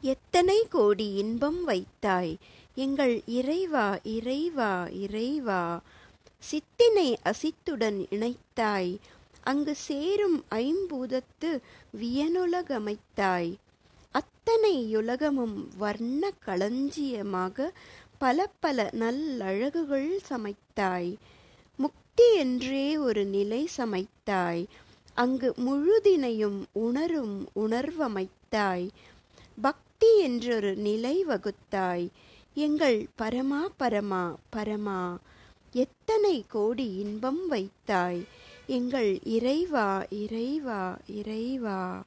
எத்தனை கோடி இன்பம் வைத்தாய்? எங்கள் இறைவா இறைவா இறைவா. சித்தினை அசித்துடன் இணைத்தாய். அங்கு சேரும் ஐம்பூதத்து வியனுலகமைத்தாய். அத்தனை யுலகமும் வர்ண களஞ்சியமாக பல பல நல்லழகுகள் சமைத்தாய். முக்தி என்றே ஒரு நிலை சமைத்தாய். அங்கு முழுதினையும் உணரும் உணர்வமைத்தாய். பக்தி என்றொரு நிலை வகுத்தாய். எங்கள் பரமா பரமா பரமா எத்தனை கோடி இன்பம் வைத்தாய். எங்கள் இறைவா இறைவா இறைவா.